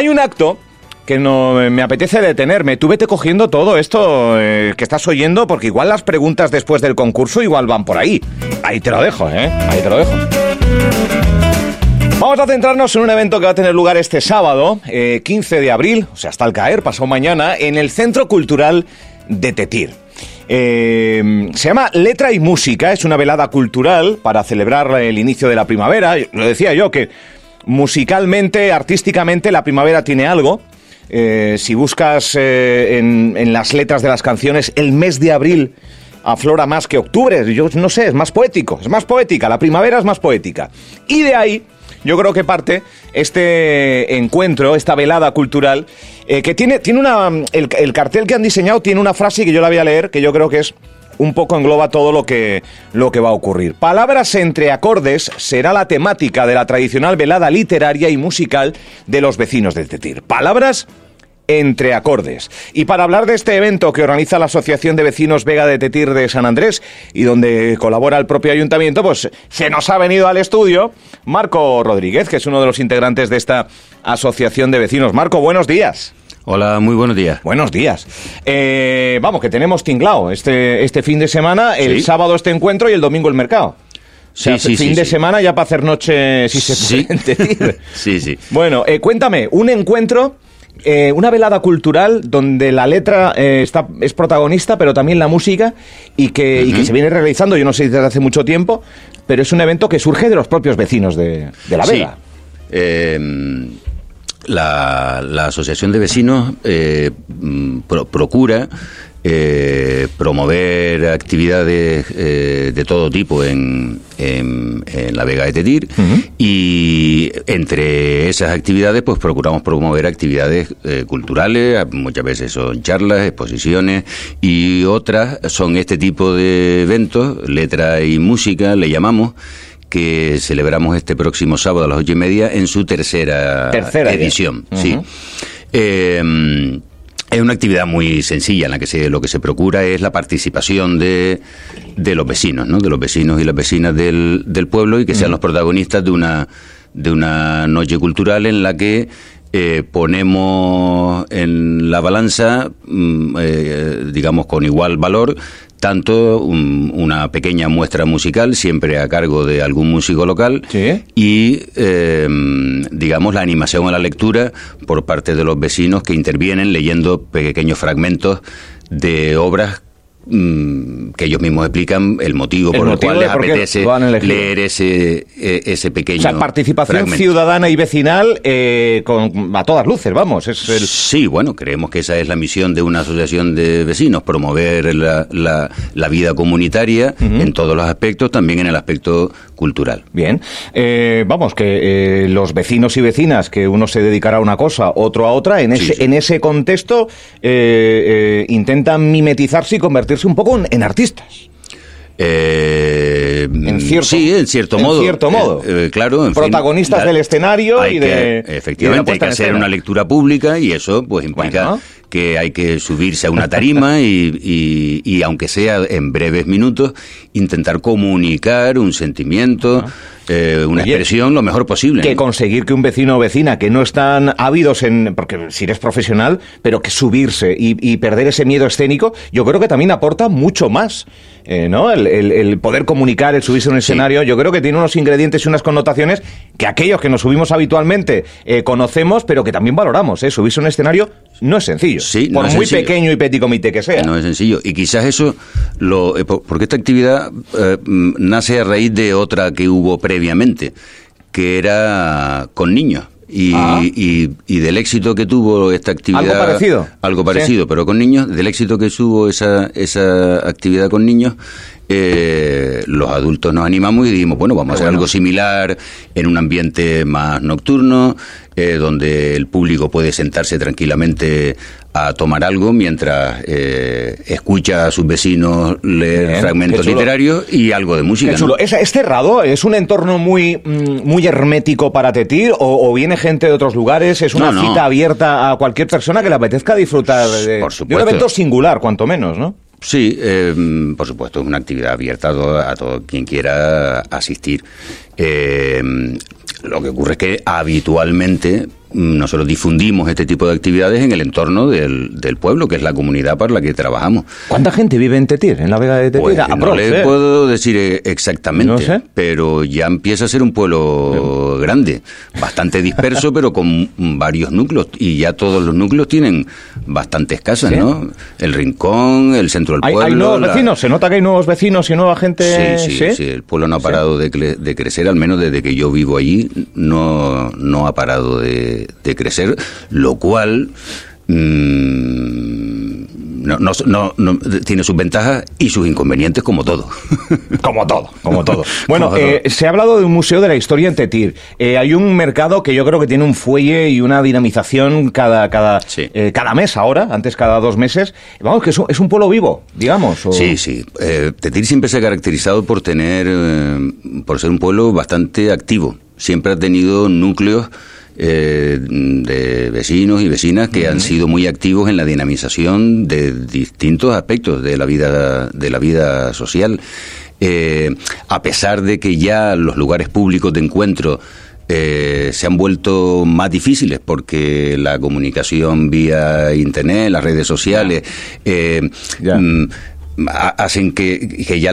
hay un acto que no me apetece detenerme. Tú vete cogiendo todo esto eh, que estás oyendo, porque igual las preguntas después del concurso igual van por ahí. Ahí te lo dejo, ¿eh? Ahí te lo dejo. Vamos a centrarnos en un evento que va a tener lugar este sábado, 15 eh, de abril, o sea, hasta el caer, pasó mañana, en el Centro Cultural de Tetir. Eh, se llama Letra y Música, es una velada cultural para celebrar el inicio de la primavera. Lo decía yo que musicalmente, artísticamente, la primavera tiene algo. Eh, si buscas eh, en, las letras de las canciones, el mes de abril aflora más que octubre. Yo no sé, es más poético, es más poética. La primavera es más poética. Y de ahí, yo creo que parte este encuentro, esta velada cultural, eh, que tiene, tiene una. El, el cartel que han diseñado tiene una frase que yo la voy a leer, que yo creo que es un poco engloba todo lo que, lo que va a ocurrir. Palabras entre acordes será la temática de la tradicional velada literaria y musical de los vecinos del Tetir. Palabras entre acordes. Y para hablar de este evento que organiza la Asociación de Vecinos Vega de Tetir de San Andrés y donde colabora el propio ayuntamiento, pues se nos ha venido al estudio Marco Rodríguez, que es uno de los integrantes de esta Asociación de Vecinos. Marco, buenos días. Hola, muy buenos días. Buenos días. Eh, vamos, que tenemos tinglao este, este fin de semana, el sábado este encuentro y el domingo el mercado. Sí, sí, fin de semana ya para hacer noche, si se sí. sí, sí. Bueno, eh, cuéntame, un encuentro, eh, una velada cultural donde la letra está, es protagonista, pero también la música, y que, y que se viene realizando, yo no sé desde hace mucho tiempo, pero es un evento que surge de los propios vecinos de, de la vega. Sí la, Asociación de Vecinos eh, mm, procura eh, promover actividades eh, de todo tipo en, en, la Vega de Tetir. Y entre esas actividades pues procuramos promover actividades culturales, muchas veces son charlas, exposiciones y otras son este tipo de eventos, letra y música le llamamos, que celebramos este próximo sábado a las ocho y media en su tercera, edición. Sí. Eh, es una actividad muy sencilla en la que se, lo que se procura es la participación de, de los vecinos, ¿no? de los vecinos y las vecinas del, del pueblo y que sean los protagonistas de una, de una noche cultural en la que eh, ponemos en la balanza, mm, eh, digamos, con igual valor, tanto una pequeña muestra musical, siempre a cargo de algún músico local, y, em, digamos, la animación a la lectura por parte de los vecinos que intervienen leyendo pequeños fragmentos de obras Mm, que ellos mismos explican el motivo por el, cual les apetece leer ese, e, ese pequeño. O sea, participación ciudadana y vecinal eh, con, a todas luces, vamos. Es Sí, bueno, creemos que esa es la misión de una asociación de vecinos, promover la, la, vida comunitaria en todos los aspectos, también en el aspecto cultural. Bien, eh, vamos, que eh, los vecinos y vecinas, que uno se dedicará a una cosa, otro a otra, en ese, En ese contexto intentan mimetizarse y convertirse un poco en, artistas. Eh, en cierto, sí, en cierto modo. En cierto modo. Eh, eh, claro. Protagonistas del escenario y de. efectivamente, hay que hacer una lectura pública y eso pues implica que hay que subirse a una tarima y, y, aunque sea en breves minutos, intentar comunicar un sentimiento. Eh, una expresión lo mejor posible. Que conseguir que un vecino o vecina que no están ávidos en, porque si eres profesional, pero que subirse y, perder ese miedo escénico, yo creo que también aporta mucho más, eh, ¿no? El, poder comunicar, el subirse a un escenario, yo creo que tiene unos ingredientes y unas connotaciones que aquellos que nos subimos habitualmente eh, conocemos, pero que también valoramos, ¿eh? Subirse a un escenario no es sencillo. Sí, por muy pequeño y petit comité que sea. No es sencillo. Y quizás eso, lo, porque esta actividad mm, nace a raíz de otra que hubo previa previamente, que era con niños. Y, ah. y, del éxito que tuvo esta actividad. Algo parecido. Algo parecido, pero con niños, del éxito que tuvo esa, esa actividad con niños, eh, los adultos nos animamos y dijimos, bueno, vamos a hacer algo similar en un ambiente más nocturno, eh, donde el público puede sentarse tranquilamente a tomar algo mientras eh, escucha a sus vecinos leer fragmentos literarios y algo de música. ¿Es, cerrado? ¿Es un entorno muy, mm, muy hermético para Tetir? O, viene gente de otros lugares? ¿Es una cita abierta a cualquier persona que le apetezca disfrutar de, de un evento singular, cuanto menos, no? Sí, eh, por supuesto, es una actividad abierta a todo, quien quiera asistir. Eh, lo que ocurre es que habitualmente nosotros difundimos este tipo de actividades en el entorno del, del, pueblo, que es la comunidad para la que trabajamos. ¿Cuánta gente vive en Tetir, en la Vega de Tetir? Pues no le puedo decir eh, exactamente, pero ya empieza a ser un pueblo grande, bastante disperso, pero con varios núcleos, y ya todos los núcleos tienen bastantes casas, ¿no? El Rincón, el centro del pueblo... ¿Hay, nuevos vecinos? ¿Se nota que hay nuevos vecinos y nueva gente? Sí, sí, sí, el pueblo no ha parado de, de crecer, al menos desde que yo vivo allí, no, no ha parado de crecer, lo cual mm, no, no, no, tiene sus ventajas y sus inconvenientes como todo. Como todo, como todo. Bueno, eh, se ha hablado de un museo de la historia en Tetir. Eh, hay un mercado que yo creo que tiene un fuelle y una dinamización cada, cada, eh, cada mes ahora, antes cada dos meses. Vamos, que es un, pueblo vivo, digamos. Sí, sí. Tetir siempre se ha caracterizado por tener, por ser un pueblo bastante activo. Siempre ha tenido núcleos eh, de vecinos y vecinas que han sido muy activos en la dinamización de distintos aspectos de la vida de la vida social. Eh, a pesar de que ya los lugares públicos de encuentro eh, se han vuelto más difíciles porque la comunicación vía internet, las redes sociales, mm, hacen que, ya,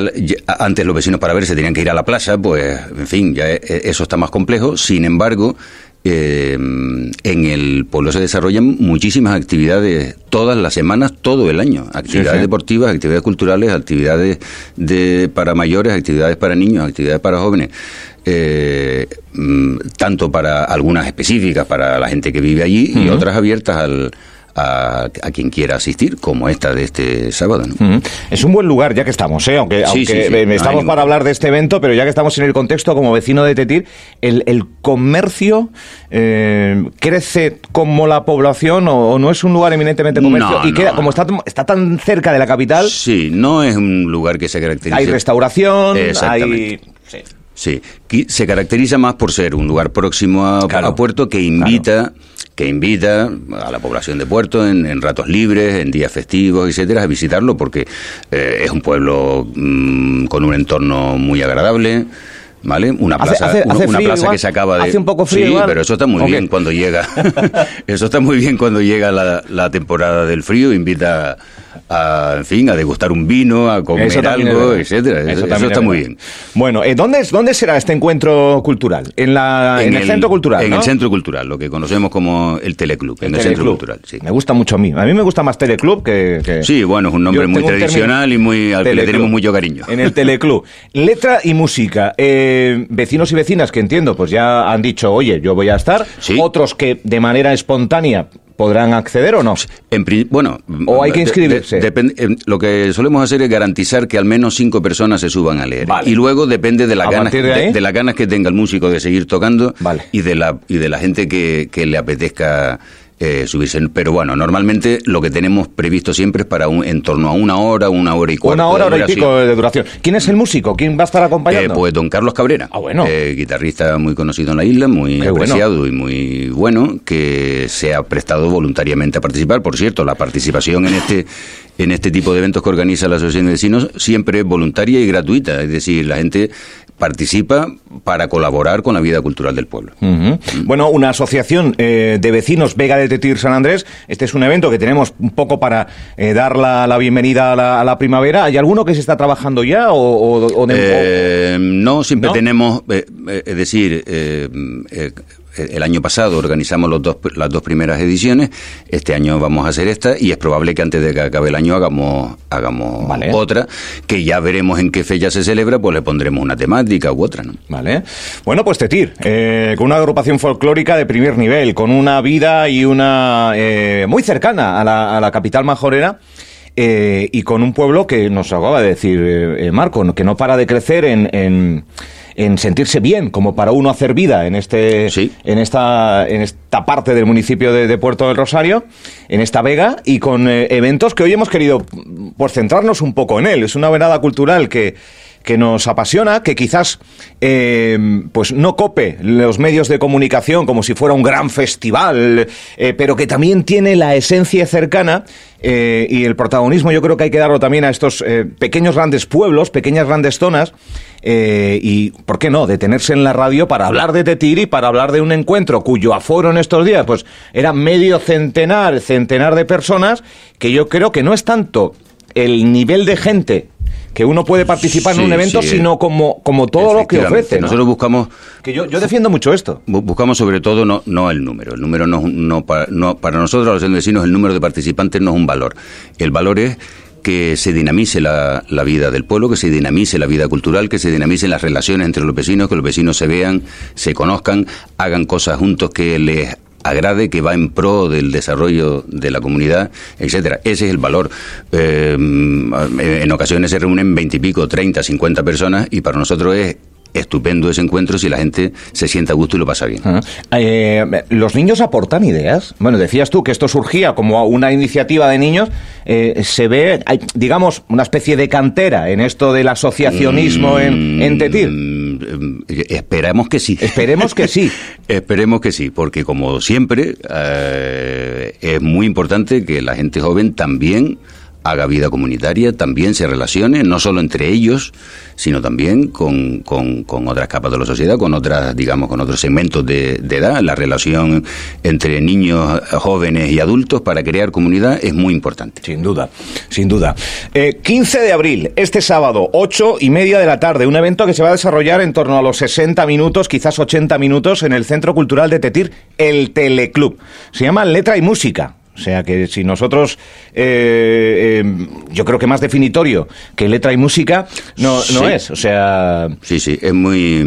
antes los vecinos para ver se tenían que ir a la plaza, pues en fin, ya eso está más complejo. Sin embargo, eh, en el pueblo se desarrollan muchísimas actividades todas las semanas, todo el año. Actividades deportivas, actividades culturales, actividades de, para mayores, actividades para niños, actividades para jóvenes. Eh, mm, tanto para algunas específicas para la gente que vive allí y otras abiertas al, a, quien quiera asistir, como esta de este sábado. Es un buen lugar, ya que estamos, ¿eh? aunque, estamos para hablar de este evento, pero ya que estamos en el contexto como vecino de Tetir, el, comercio eh, crece como la población o, no es un lugar eminentemente comercio y queda, como está, está tan cerca de la capital. Sí, no es un lugar que se caracteriza. Hay restauración, hay. Sí. se caracteriza más por ser un lugar próximo a, Puerto que invita que invita a la población de Puerto en, ratos libres, en días festivos, etcétera, a visitarlo porque eh, es un pueblo mm, con un entorno muy agradable. ¿Vale? Una plaza, una, plaza que se acaba de. Hace un poco frío. Sí, pero eso está muy bien cuando llega. eso está muy bien cuando llega la, la temporada del frío. Invita a, en fin, a degustar un vino, a comer algo, etcétera. Eso, está muy bien. Bueno, eh, ¿dónde, ¿dónde será este encuentro cultural? En, la, en, el, Centro Cultural, En el Centro Cultural, lo que conocemos como el Teleclub, en el Centro Cultural, sí. Me gusta mucho a mí. A mí me gusta más Teleclub que... Sí, bueno, es un nombre muy tradicional y muy al que le tenemos mucho cariño. En el Teleclub. Letra y música. Eh, vecinos y vecinas que entiendo, pues ya han dicho, oye, yo voy a estar. Otros que de manera espontánea ¿Podrán acceder o no? En, bueno, o hay que inscribirse. lo que solemos hacer es garantizar que al menos cinco personas se suban a leer. Y luego depende de, la ganas, de, las ganas que tenga el músico de seguir tocando y de la y de la gente que, que le apetezca eh, subirse. Pero bueno, normalmente lo que tenemos previsto siempre es para un, en torno a una hora, una hora y cuarto. Una hora, hora y pico de duración. ¿Quién es el músico? ¿Quién va a estar acompañando? Eh, pues don Carlos Cabrera. Ah, bueno. Eh, guitarrista muy conocido en la isla, muy apreciado y muy bueno, que se ha prestado voluntariamente a participar. Por cierto, la participación en este en este tipo de eventos que organiza la Asociación de Vecinos siempre es voluntaria y gratuita. Es decir, la gente participa para colaborar con la vida cultural del pueblo. Bueno, una asociación eh, de vecinos Vega de Tetir San Andrés. Este es un evento que tenemos un poco para eh, dar la, bienvenida a la, primavera. ¿Hay alguno que se está trabajando ya o, eh, no? Siempre tenemos, es decir el año pasado organizamos los dos, las dos primeras ediciones, este año vamos a hacer esta y es probable que antes de que acabe el año hagamos, hagamos otra, que ya veremos en qué fecha se celebra, pues le pondremos una temática u otra. ¿no? Vale. Bueno, pues Tetir, eh, con una agrupación folclórica de primer nivel, con una vida y una eh, muy cercana a la, a la capital majorera. Eh, y con un pueblo que nos acaba de decir Marco, que no para de crecer en en sentirse bien, como para uno hacer vida en este en esta en esta parte del municipio de, Puerto del Rosario, en esta vega y con eh, eventos que hoy hemos querido por centrarnos un poco en él. Es una velada cultural que que nos apasiona, que quizás eh, pues no cope los medios de comunicación como si fuera un gran festival, eh, pero que también tiene la esencia cercana eh, y el protagonismo yo creo que hay que darlo también a estos pequeños grandes pueblos, pequeñas grandes zonas, y, ¿por qué no?, detenerse en la radio para hablar de Tetir y para hablar de un encuentro cuyo aforo en estos días, pues era medio centenar, centenar de personas, que yo creo que no es tanto el nivel de gente que uno puede participar en un evento, sí, sino como, como todo lo que ofrece. ¿no? Nosotros buscamos Que yo, yo defiendo mucho esto. Bu- Buscamos sobre todo no, no el número. El número no, no, para, no- para nosotros, los vecinos, el número de participantes no es un valor. El valor es que se dinamice la, la vida del pueblo, que se dinamice la vida cultural, que se dinamicen las relaciones entre los vecinos, que los vecinos se vean, se conozcan, hagan cosas juntos que les agrade, que va en pro del desarrollo de la comunidad, etcétera. Ese es el valor. Eh, en ocasiones se reúnen veintipico, treinta, cincuenta personas y para nosotros es estupendo ese encuentro si la gente se sienta a gusto y lo pasa bien. Ajá. Eh, ¿Los niños aportan ideas? Bueno, decías tú que esto surgía como una iniciativa de niños. Eh, ¿Se ve, hay, digamos, una especie de cantera en esto del asociacionismo en, en Tetir? Eh, Esperamos que sí. Esperemos que sí. Esperemos que sí, porque como siempre eh, es muy importante que la gente joven también haga vida comunitaria, también se relacione, no solo entre ellos, sino también con, con- con otras capas de la sociedad, con otras, digamos, con otros segmentos de, edad. La relación entre niños, jóvenes y adultos para crear comunidad es muy importante. Sin duda, sin duda. Eh, 15 de abril, este sábado, 8 y media de la tarde, un evento que se va a desarrollar en torno a los 60 minutos, quizás 80 minutos, en el Centro Cultural de Tetir, el Teleclub. Se llama Letra y Música. O sea que si nosotros, eh, eh, yo creo que más definitorio que letra y música no, no es. O sea, Sí, sí, es muy.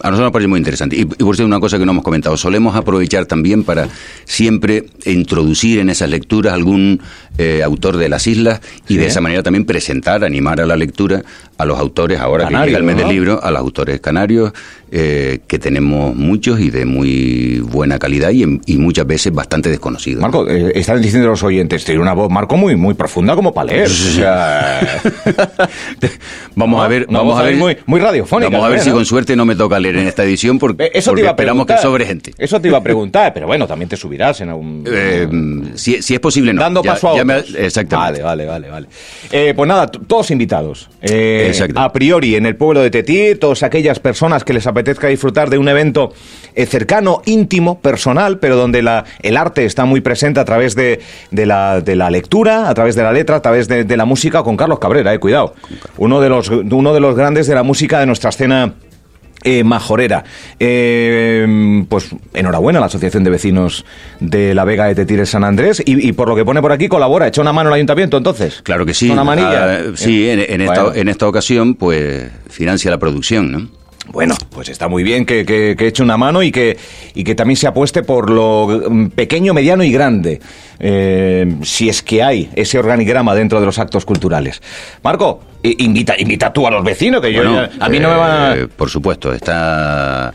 A nosotros nos parece muy interesante. Y, y por cierto, una cosa que no hemos comentado, solemos aprovechar también para siempre introducir en esas lecturas algún eh, autor de las islas y Sí. de esa manera también presentar, animar a la lectura a los autores, ahora que llega el mes ¿no? del libro, a los autores canarios, eh, que tenemos muchos y de muy buena calidad y, y muchas veces bastante desconocidos. Marco, eh, están diciendo los oyentes, tiene una voz, Marco, muy, muy profunda como para leer. O sea, Vamos a ver, vamos a ver. muy, muy radiofónica. Vamos a ver si con suerte no me toca leer en esta edición porque, Eh, Eso porque te iba a esperamos que sobre gente. Eso te iba a preguntar, pero bueno, también te subirás en algún... Eh, si, si es posible, no. Dando Ya- paso a me- exactamente. Vale, vale, vale. vale. Eh, pues nada, todos invitados. Eh, Exacto. a priori, en el pueblo de Tetí, todas aquellas personas que les apetezca disfrutar de un evento cercano, íntimo, personal, pero donde la, el arte está muy presente a través de, de la, de la lectura, a través de la letra, a través de, de la música, con Carlos Cabrera, eh, cuidado. Uno de, los, uno de los grandes de la música de nuestra escena eh, majorera. Eh, pues enhorabuena a la Asociación de Vecinos de la Vega de Tetires San Andrés y, y por lo que pone por aquí colabora, echa una mano al ayuntamiento entonces. Claro que sí. Una manilla. Ah, sí, en, en esta, en esta ocasión, pues financia la producción, ¿no? Bueno, pues está muy bien que, que, que eche una mano y que, y que también se apueste por lo mm, pequeño, mediano y grande, eh, si es que hay ese organigrama dentro de los actos culturales. Marco, invita, invita tú a los vecinos, que yo Bueno, a mí no me van a... eh, Por supuesto, está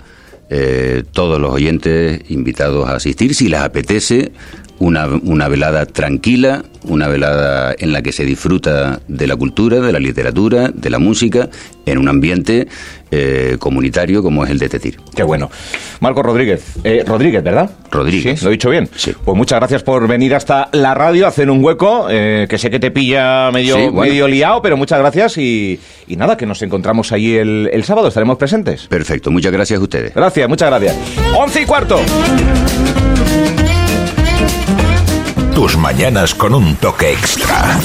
eh, todos los oyentes invitados a asistir. Si les apetece, una, una velada tranquila, una velada en la que se disfruta de la cultura, de la literatura, de la música, en un ambiente eh, comunitario como es el de Tetir. Qué bueno. Marco Rodríguez. Eh, Rodríguez, ¿verdad? Rodríguez. Sí, lo he dicho bien. Sí. Pues muchas gracias por venir hasta la radio, hacer un hueco, eh, que sé que te pilla medio, Sí, bueno. medio liado, pero muchas gracias y, y nada, que nos encontramos allí el, el sábado, estaremos presentes. Perfecto, muchas gracias a ustedes. Gracias, muchas gracias. Once y cuarto. Tus mañanas con un toque extra.